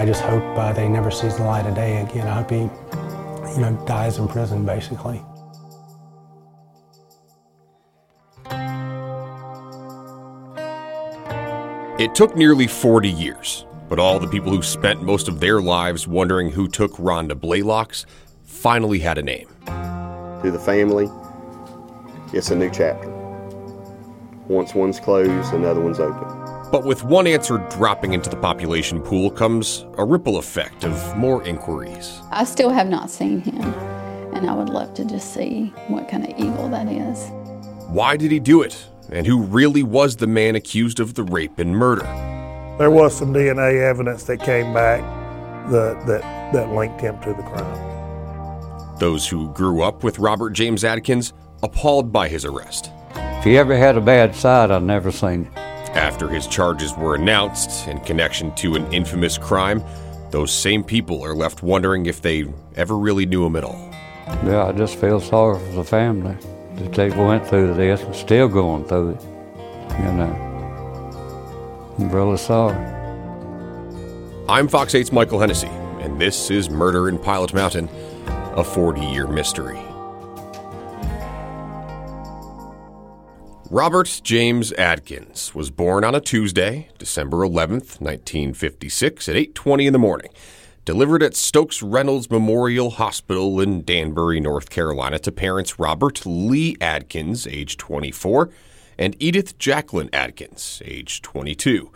I just hope uh, they never sees the light of day again. I hope he, you know, dies in prison, basically. It took nearly 40 years, but all the people who spent most of their lives wondering who took Ronda Blaylocks finally had a name. To the family, it's a new chapter. Once one's closed, another one's open. But with one answer dropping into the population pool comes a ripple effect of more inquiries. I still have not seen him, and I would love to just see what kind of evil that is. Why did he do it? and who really was the man accused of the rape and murder. There was some DNA evidence that came back that, that, that linked him to the crime. Those who grew up with Robert James Adkins appalled by his arrest. If he ever had a bad side, I've never seen it. After his charges were announced in connection to an infamous crime, those same people are left wondering if they ever really knew him at all. Yeah, I just feel sorry for the family that they went through this and still going through it. You know, I'm really sorry. I'm Fox 8's Michael Hennessy, and this is Murder in Pilot Mountain, a 40 year mystery. Robert James Adkins was born on a Tuesday, December 11th, 1956 at 8:20 in the morning delivered at Stokes Reynolds Memorial Hospital in Danbury, North Carolina, to parents Robert Lee Adkins, age 24, and Edith Jacqueline Adkins, age 22.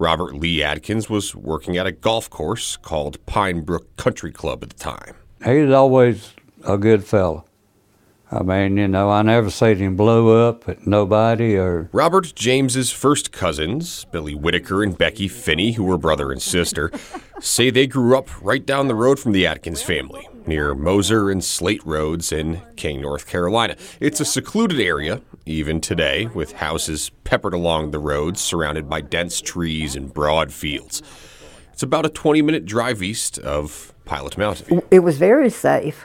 Robert Lee Adkins was working at a golf course called Pine Brook Country Club at the time. He was always a good fellow. I mean, you know, I never seen him blow up at nobody or. Robert James's first cousins, Billy Whitaker and Becky Finney, who were brother and sister, say they grew up right down the road from the Adkins family, near Moser and Slate Roads in King, North Carolina. It's a secluded area, even today, with houses peppered along the roads, surrounded by dense trees and broad fields. It's about a 20 minute drive east of Pilot Mountain. It was very safe.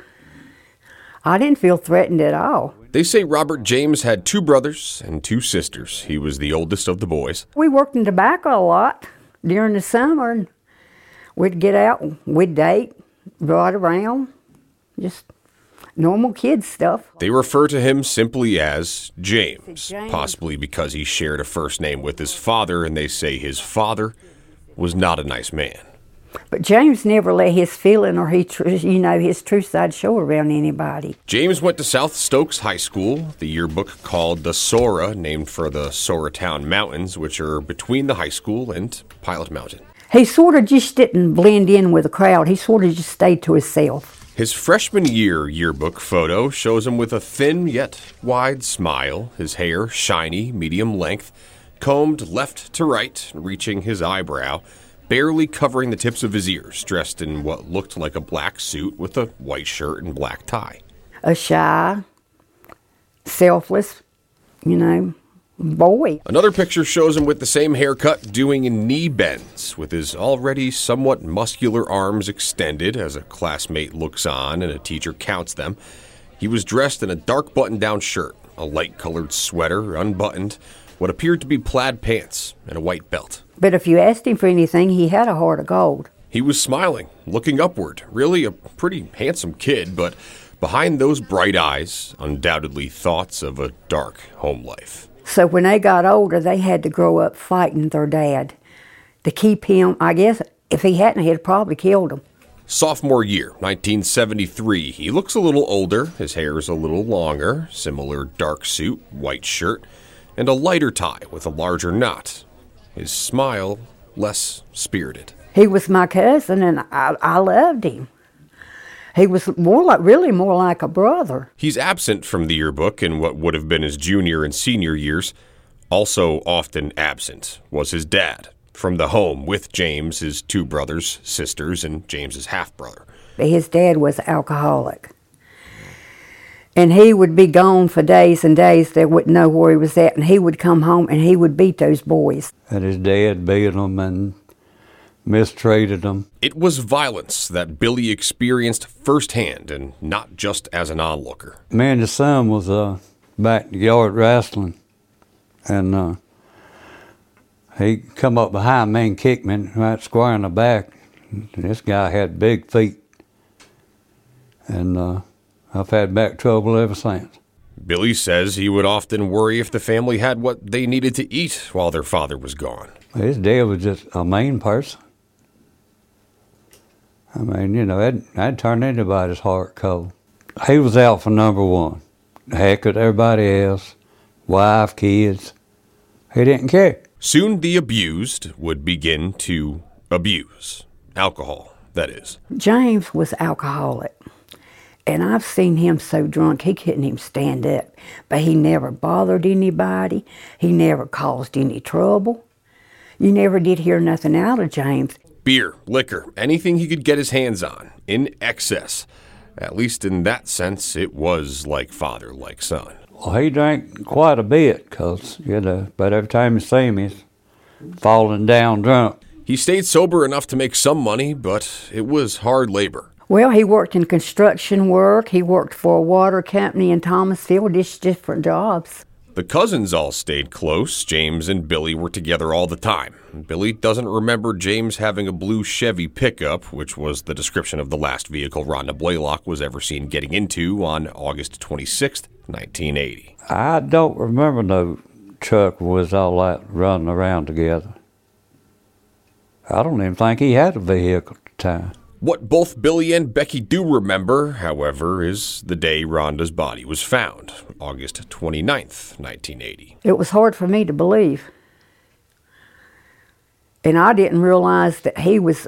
I didn't feel threatened at all. They say Robert James had two brothers and two sisters. He was the oldest of the boys. We worked in tobacco a lot during the summer, and we'd get out, we'd date, ride around, just normal kid stuff. They refer to him simply as James, James, possibly because he shared a first name with his father, and they say his father was not a nice man. But James never let his feeling or he, you know, his true side show around anybody. James went to South Stokes High School. The yearbook called the Sora, named for the Sauratown Mountains, which are between the high school and Pilot Mountain. He sort of just didn't blend in with the crowd. He sort of just stayed to himself. His freshman year yearbook photo shows him with a thin yet wide smile, his hair shiny, medium length, combed left to right, reaching his eyebrow barely covering the tips of his ears, dressed in what looked like a black suit with a white shirt and black tie. A shy, selfless, you know, boy. Another picture shows him with the same haircut doing knee bends, with his already somewhat muscular arms extended as a classmate looks on and a teacher counts them. He was dressed in a dark button down shirt, a light colored sweater, unbuttoned, what appeared to be plaid pants, and a white belt. But if you asked him for anything, he had a heart of gold. He was smiling, looking upward. Really a pretty handsome kid, but behind those bright eyes, undoubtedly thoughts of a dark home life. So when they got older, they had to grow up fighting their dad to keep him. I guess if he hadn't, he'd probably killed him. Sophomore year, 1973. He looks a little older. His hair is a little longer, similar dark suit, white shirt, and a lighter tie with a larger knot his smile less spirited. He was my cousin, and I, I loved him. He was more like, really more like a brother. He's absent from the yearbook in what would have been his junior and senior years. Also, often absent was his dad from the home with James, his two brothers, sisters, and James's half brother. His dad was alcoholic and he would be gone for days and days. They wouldn't know where he was at, and he would come home and he would beat those boys. And his dad beat them and mistreated them. It was violence that Billy experienced firsthand, and not just as an onlooker. Me and his son was uh, back in the yard wrestling, and uh, he come up behind me and kicked me right square in the back. This guy had big feet, and uh, I've had back trouble ever since. Billy says he would often worry if the family had what they needed to eat while their father was gone. His dad was just a mean person. I mean, you know, that'd, that'd turn anybody's heart cold. He was out for number one. Heck with everybody else, wife, kids. He didn't care. Soon the abused would begin to abuse. Alcohol, that is. James was alcoholic. And I've seen him so drunk he couldn't even stand up. But he never bothered anybody. He never caused any trouble. You never did hear nothing out of James. Beer, liquor, anything he could get his hands on, in excess. At least in that sense, it was like father, like son. Well, he drank quite a bit, cause you know, but every time you see him, he's falling down drunk. He stayed sober enough to make some money, but it was hard labor. Well, he worked in construction work. He worked for a water company in Thomasville, just different jobs. The cousins all stayed close. James and Billy were together all the time. Billy doesn't remember James having a blue Chevy pickup, which was the description of the last vehicle Ronda Blaylock was ever seen getting into on August 26th, 1980. I don't remember no truck was all that running around together. I don't even think he had a vehicle at the time. What both Billy and Becky do remember, however, is the day Ronda's body was found, August 29th, 1980. It was hard for me to believe. And I didn't realize that he was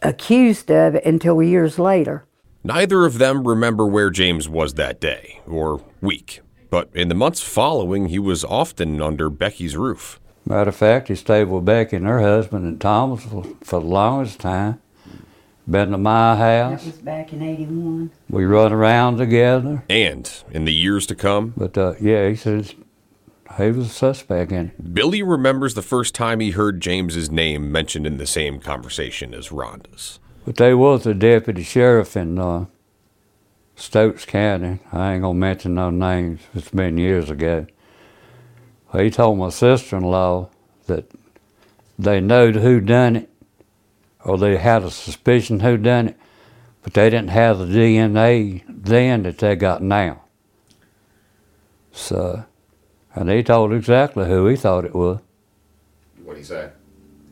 accused of it until years later. Neither of them remember where James was that day, or week, but in the months following, he was often under Becky's roof. Matter of fact, he stayed with Becky and her husband in Thomasville for the longest time. Been to my house. That was back in 81. We run around together. And in the years to come, But uh, yeah, he says he was a suspect in it. Billy remembers the first time he heard James's name mentioned in the same conversation as Ronda's. But they was a deputy sheriff in uh, Stokes County. I ain't gonna mention no names. It's been years ago. He told my sister-in-law that they knowed who done it, or they had a suspicion who done it, but they didn't have the DNA then that they got now. So, and he told exactly who he thought it was, What do you say?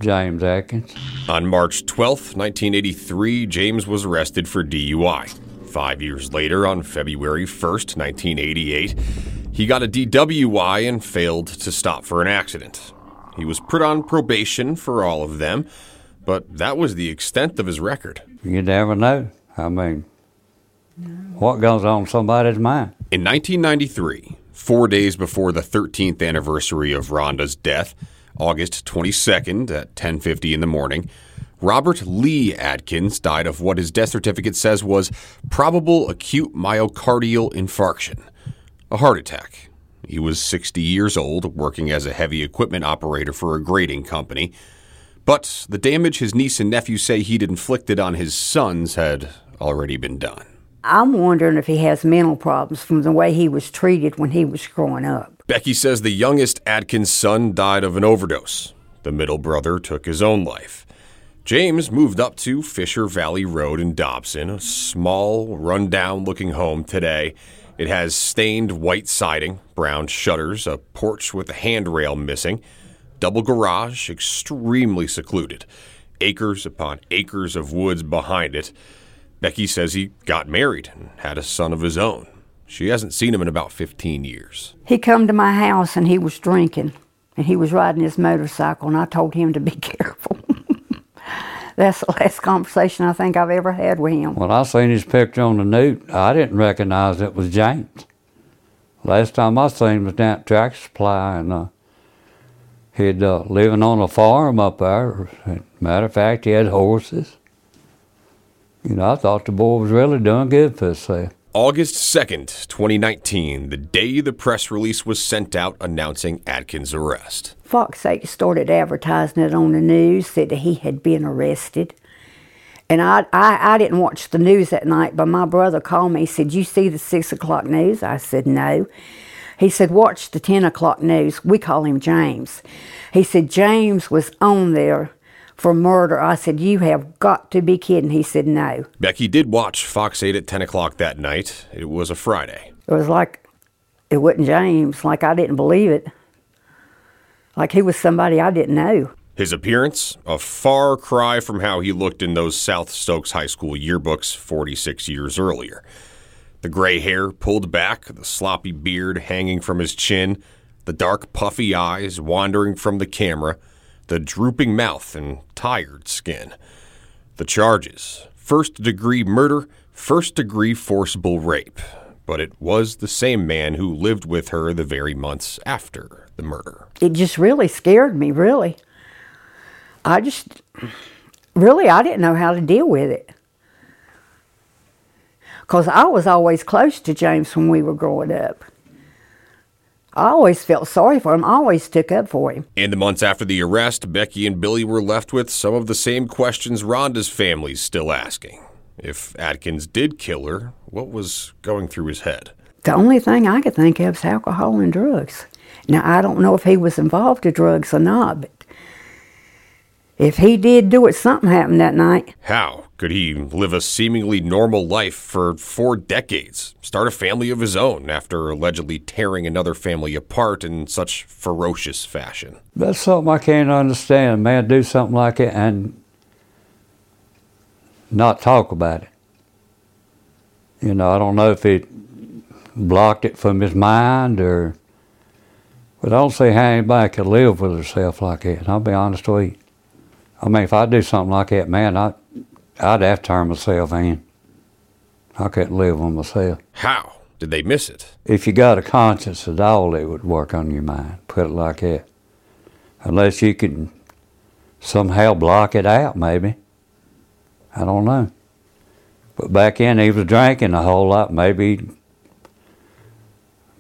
James Adkins. On March 12th, 1983, James was arrested for DUI. Five years later, on February 1st, 1988, he got a DWI and failed to stop for an accident. He was put on probation for all of them, but that was the extent of his record. You never know. I mean, what goes on in somebody's mind? In 1993, four days before the 13th anniversary of Ronda's death, August 22nd at 10:50 in the morning, Robert Lee Adkins died of what his death certificate says was probable acute myocardial infarction, a heart attack. He was 60 years old, working as a heavy equipment operator for a grading company. But the damage his niece and nephew say he'd inflicted on his sons had already been done. I'm wondering if he has mental problems from the way he was treated when he was growing up. Becky says the youngest Adkins son died of an overdose. The middle brother took his own life. James moved up to Fisher Valley Road in Dobson, a small, rundown looking home today. It has stained white siding, brown shutters, a porch with a handrail missing, double garage, extremely secluded, acres upon acres of woods behind it. Becky says he got married and had a son of his own. She hasn't seen him in about 15 years. He come to my house and he was drinking and he was riding his motorcycle and I told him to be careful. That's the last conversation I think I've ever had with him. When I seen his picture on the newt, I didn't recognize it was James. Last time I seen him was down at Tractor Supply, and uh, he'd uh, living on a farm up there. Matter of fact, he had horses. You know, I thought the boy was really doing good for himself. August 2nd, 2019, the day the press release was sent out announcing Adkins' arrest. Fox 8 started advertising it on the news, said that he had been arrested. And I, I, I didn't watch the news that night, but my brother called me. He said, You see the 6 o'clock news? I said, No. He said, Watch the 10 o'clock news. We call him James. He said, James was on there for murder. I said, You have got to be kidding. He said, No. Becky did watch Fox 8 at 10 o'clock that night. It was a Friday. It was like it wasn't James, like I didn't believe it. Like he was somebody I didn't know. His appearance, a far cry from how he looked in those South Stokes High School yearbooks 46 years earlier. The gray hair pulled back, the sloppy beard hanging from his chin, the dark, puffy eyes wandering from the camera, the drooping mouth and tired skin. The charges first degree murder, first degree forcible rape. But it was the same man who lived with her the very months after the murder. It just really scared me, really. I just, really, I didn't know how to deal with it. Because I was always close to James when we were growing up. I always felt sorry for him. I always took up for him. In the months after the arrest, Becky and Billy were left with some of the same questions Ronda's family's still asking. If Adkins did kill her, what was going through his head? The only thing I could think of is alcohol and drugs. Now, I don't know if he was involved in drugs or not, but if he did do it, something happened that night. How could he live a seemingly normal life for four decades, start a family of his own after allegedly tearing another family apart in such ferocious fashion? That's something I can't understand. Man, do something like it and not talk about it. You know, I don't know if he blocked it from his mind or. But I don't see how anybody could live with herself like that. I'll be honest with you. I mean, if I do something like that, man, I, I'd have to turn myself in. I couldn't live on myself. How did they miss it? If you got a conscience at all, it would work on your mind. Put it like that. Unless you can somehow block it out, maybe. I don't know. But back then, he was drinking a whole lot. Maybe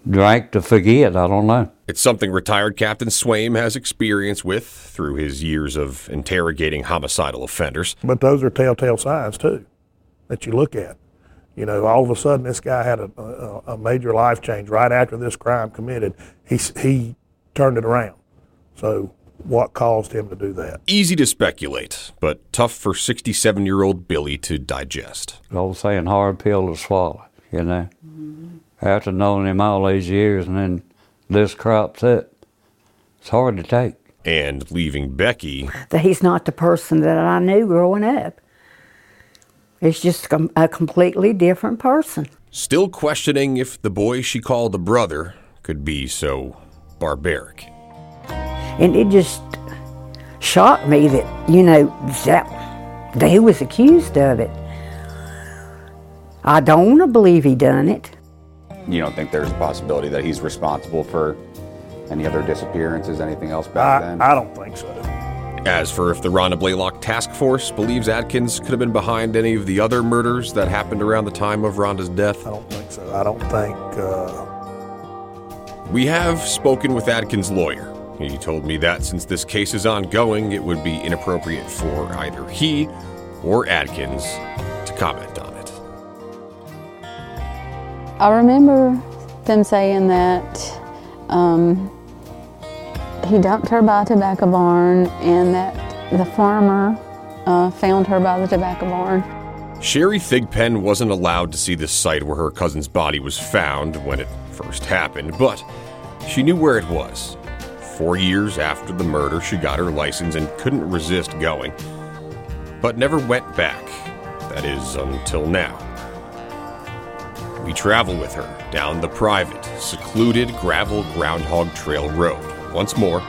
drank to forget. I don't know. It's something retired Captain Swaim has experience with through his years of interrogating homicidal offenders. But those are telltale signs too that you look at. You know, all of a sudden this guy had a, a, a major life change right after this crime committed. He he turned it around. So what caused him to do that? Easy to speculate, but tough for 67 year old Billy to digest. The old saying, hard pill to swallow, you know. Mm-hmm. After knowing him all these years and then this crops up, it's hard to take. And leaving Becky. That he's not the person that I knew growing up. It's just a completely different person. Still questioning if the boy she called a brother could be so barbaric. And it just shocked me that, you know, that, that he was accused of it. I don't want to believe he done it. You don't think there's a possibility that he's responsible for any other disappearances, anything else back I, then? I don't think so. As for if the Ronda Blaylock Task Force believes Adkins could have been behind any of the other murders that happened around the time of Ronda's death, I don't think so. I don't think. Uh... We have spoken with Adkins' lawyer. He told me that since this case is ongoing, it would be inappropriate for either he or Adkins to comment on it. I remember them saying that um, he dumped her by a tobacco barn and that the farmer uh, found her by the tobacco barn. Sherry Thigpen wasn't allowed to see the site where her cousin's body was found when it first happened, but she knew where it was. Four years after the murder, she got her license and couldn't resist going, but never went back. That is, until now. We travel with her down the private, secluded gravel Groundhog Trail Road, once more,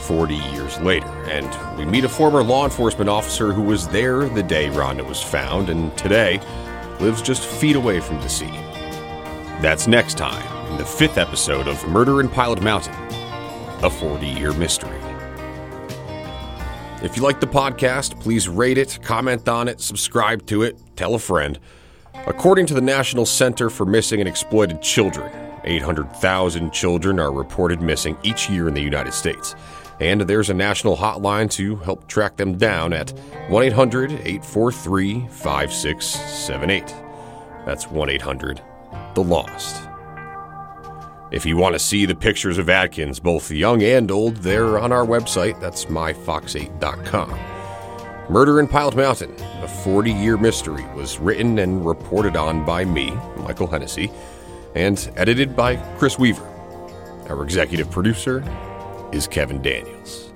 40 years later, and we meet a former law enforcement officer who was there the day Ronda was found and today lives just feet away from the scene. That's next time in the fifth episode of Murder in Pilot Mountain, a 40 year mystery. If you like the podcast, please rate it, comment on it, subscribe to it, tell a friend. According to the National Center for Missing and Exploited Children, 800,000 children are reported missing each year in the United States. And there's a national hotline to help track them down at 1 800 843 5678. That's 1 800 The Lost. If you want to see the pictures of Adkins, both young and old, they're on our website. That's myfox8.com. Murder in Pilot Mountain, a 40 year mystery, was written and reported on by me, Michael Hennessy, and edited by Chris Weaver. Our executive producer is Kevin Daniels.